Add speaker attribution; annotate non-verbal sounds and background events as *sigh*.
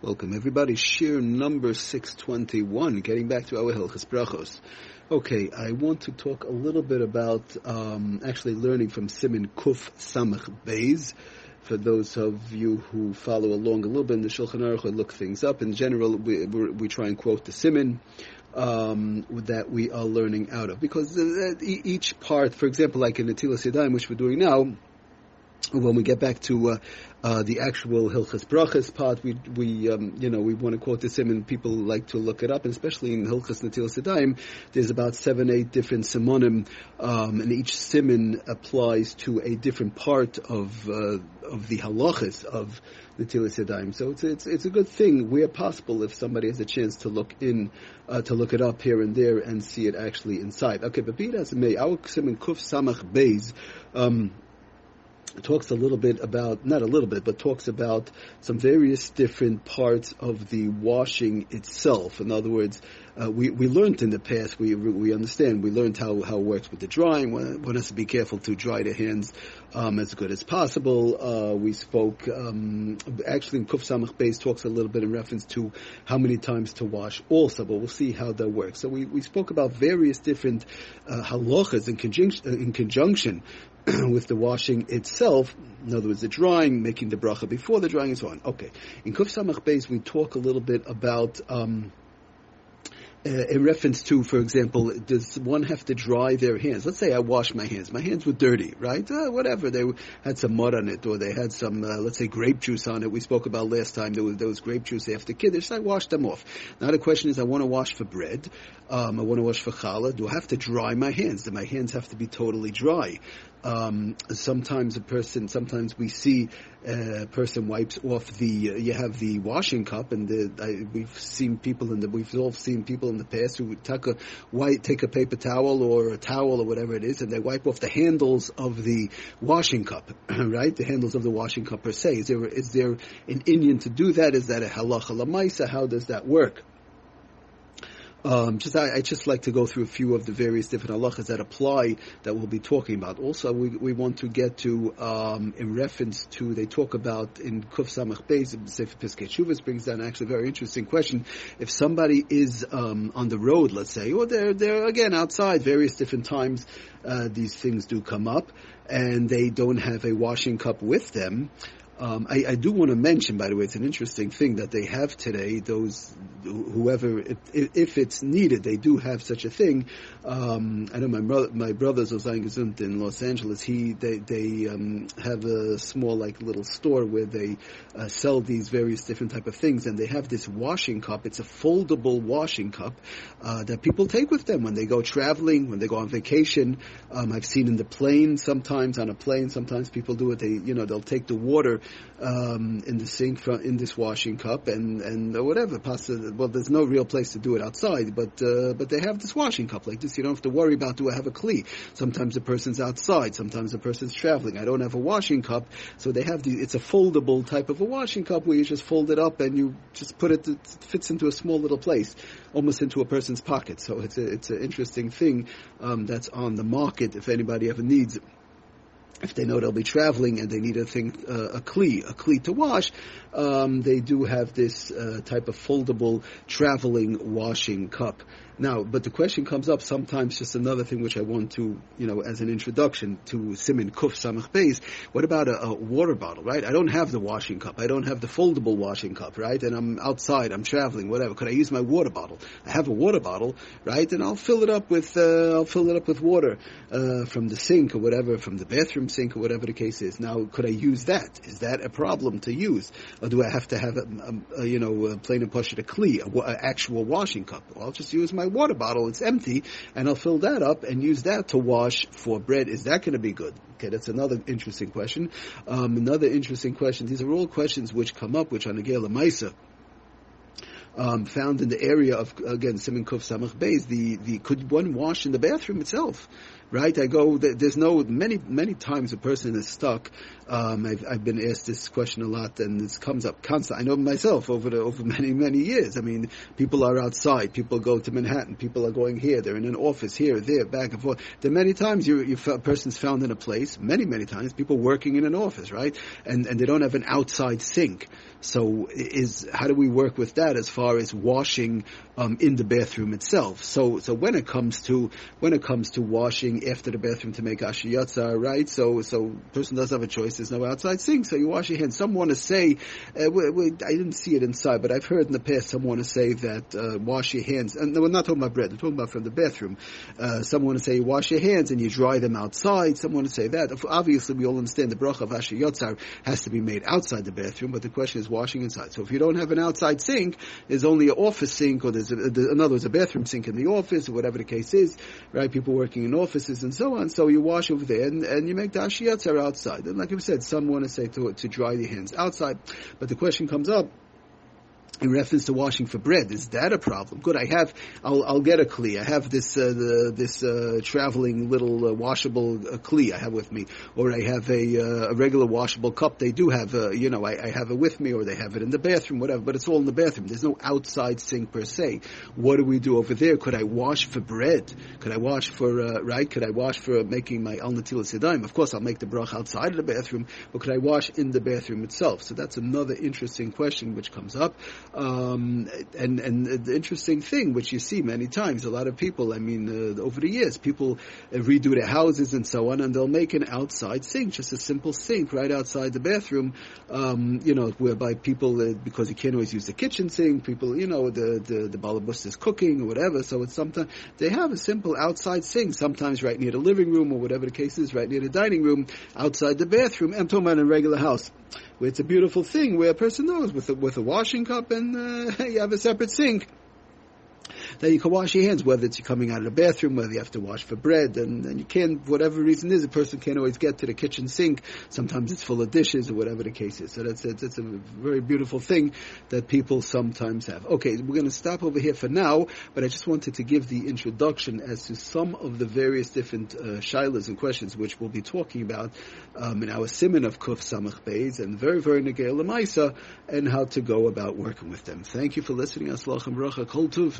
Speaker 1: Welcome everybody. Shiur number 621, getting back to our Hilchas Brachos. Okay, I want to talk a little bit about um, actually learning from Simin Kuf Samach Beis. For those of you who follow along a little bit in the Shulchan Aruch or look things up, in general, we, we try and quote the Simin um, that we are learning out of. Because uh, each part, for example, like in the Tilas Yadayim, which we're doing now, when we get back to uh, uh, the actual Hilchas Brachas part, we we um, you know we want to quote the and People like to look it up, and especially in Hilchas Netilas Yadayim, there's about seven, eight different simonim, um, and each simon applies to a different part of uh, of the halachas of Netilas Yadayim. So it's it's it's a good thing where possible if somebody has a chance to look in uh, to look it up here and there and see it actually inside. Okay, but be it as it may, our simon kuf samach beis. Um, talks a little bit about, not a little bit, but talks about some various different parts of the washing itself. In other words, uh, we, we learned in the past, we, we understand, we learned how, how it works with the drying. One, one has to be careful to dry the hands um, as good as possible. Uh, we spoke, um, actually in Kuf Samach Beis talks a little bit in reference to how many times to wash also, but we'll see how that works. So we, we spoke about various different uh, halachas in conjunction, in conjunction *clears throat* with the washing itself, in other words, the drying, making the bracha before the drying, and so on. Okay. In Kuf Samach Beis, we talk a little bit about um, uh, in reference to, for example, does one have to dry their hands? Let's say I wash my hands. My hands were dirty, right? Uh, whatever. They had some mud on it, or they had some, uh, let's say, grape juice on it. We spoke about last time. There was, there was grape juice after Kiddush. I washed them off. Now the question is, I want to wash for bread. Um, I want to wash for challah. Do I have to dry my hands? Do my hands have to be totally dry? Um, sometimes a person, sometimes we see a person wipes off the, uh, you have the washing cup and the, I, we've seen people in the, we've all seen people in the past who would take a white, take a paper towel or a towel or whatever it is and they wipe off the handles of the washing cup, *clears throat* right? The handles of the washing cup per se. Is there, is there an inyan to do that? Is that a halacha lamaisa? How does that work? Um, just I, I, just like to go through a few of the various different halachas that apply that we'll be talking about. Also, we, we want to get to um, in reference to they talk about in Kuf Samach Beis Sefer Piskei Teshuvos brings down actually a very interesting question. If somebody is um, on the road, let's say, or they're they're again outside, various different times uh, these things do come up, and they don't have a washing cup with them. Um, I, I, do want to mention, by the way, it's an interesting thing that they have today. Those whoever, if, if it's needed, they do have such a thing. Um, I know my brother, my brothers Ozain Gesund in Los Angeles. He they they um, have a small like little store where they uh, sell these various different type of things, and they have this washing cup. It's a foldable washing cup uh, that people take with them when they go traveling, when they go on vacation. Um, I've seen in the plane sometimes on a plane. Sometimes people do it. They you know they'll take the water um, in the sink in this washing cup and and whatever. pasta. Well, there's no real place to do it outside, but uh, but they have this washing cup like this. You don't have to worry about do I have a kli. Sometimes the person's outside, sometimes the person's traveling. I don't have a washing cup, so they have the. It's a foldable type of a washing cup where you just fold it up and you just put it. It fits into a small little place, almost into a person's pocket. So it's a it's an interesting thing um, that's on the market if anybody ever needs it if they know they'll be traveling and they need a thing, uh, a kli, a kli to wash, um, they do have this uh, type of foldable traveling washing cup. Now, but the question comes up sometimes, just another thing which I want to, you know, as an introduction to Simin Kuf Samach Beis, what about a, a, water bottle, right? I don't have the washing cup. I don't have the foldable washing cup, right? And I'm outside, I'm traveling, whatever. Could I use my water bottle? I have a water bottle, right? And I'll fill it up with, uh, I'll fill it up with water, uh, from the sink or whatever, from the bathroom sink or whatever the case is. Now, could I use that? Is that a problem to use? Or do I have to have a, a, a you know, plain and push a kli, an actual washing cup? Well, I'll just use my water bottle, it's empty, and I'll fill that up and use that to wash for bread. Is that going to be good? Okay, that's another interesting question. Um, another interesting question. These are all questions which come up, which the Gela Maisa, um, found in the area of again Simon Kuf Samach Beis. The the could one wash in the bathroom itself? right? I go. There's no many many times a person is stuck. Um, I've, I've been asked this question a lot, and this comes up constantly. I know myself over the, over *laughs* many many years. I mean, people are outside. People go to Manhattan. People are going here. They're in an office here, there, back and forth. There are many times you, you a person's found in a place. Many many times people working in an office, right? And and they don't have an outside sink. So is how do we work with that as far as washing um, in the bathroom itself? So so when it comes to when it comes to washing after the bathroom to make asher yatzar, right? So so person does have a choice. There's no outside sink, so you wash your hands. Some want to say, uh, we, we, I didn't see it inside, but I've heard in the past some want to say that uh, wash your hands. And we're not talking about bread. We're talking about from the bathroom. Uh, some want to say you wash your hands and you dry them outside. Some want to say that. Obviously, we all understand the bracha of asher yatzar has to be made outside the bathroom, but the question is washing inside. So if you don't have an outside sink, there's only an office sink, or there's a, in other words a bathroom sink in the office, or whatever the case is, right? People working in offices and so on. So you wash over there and, and you make the asher yatzar outside. And like I said, some want to say to, to dry the hands outside, but the question comes up, in reference to washing for bread. Is that a problem? Good. I have. I'll, I'll get a kli. I have this uh, the, this uh, traveling little uh, washable uh, kli I have with me, or I have a, uh, a regular washable cup. They do have. Uh, you know, I, I, have it with me, or they have it in the bathroom, whatever. But it's all in the bathroom. There's no outside sink per se. What do we do over there? Could I wash for bread? Could I wash for uh, right? Could I wash for making my al netilas yadayim? Of course, I'll make the brach outside of the bathroom, but could I wash in the bathroom itself? So that's another interesting question which comes up. Um, and and the interesting thing, which you see many times, a lot of people, I mean, uh, over the years, people uh, redo their houses and so on, and they'll make an outside sink, just a simple sink right outside the bathroom, um, you know, whereby people, uh, because you can't always use the kitchen sink, people, you know, the the, the is cooking or whatever, so it's sometimes they have a simple outside sink, sometimes right near the living room or whatever the case is, right near the dining room, outside the bathroom. I'm talking a regular house where it's a beautiful thing where a person knows with a, with a washing cup and uh, *laughs* you have a separate sink that you can wash your hands, whether it's coming out of the bathroom, whether you have to wash for bread, and, and you can't, whatever reason is, a person can't always get to the kitchen sink. Sometimes it's full of dishes or whatever the case is. So that's, that's, that's a very beautiful thing that people sometimes have. Okay, we're going to stop over here for now, but I just wanted to give the introduction as to some of the various different uh, shailos and questions which we'll be talking about um, in our simon of Kuf Samach Beis and very, very Negei Lamaisa and how to go about working with them. Thank you for listening. Aslach and Kol Tuv.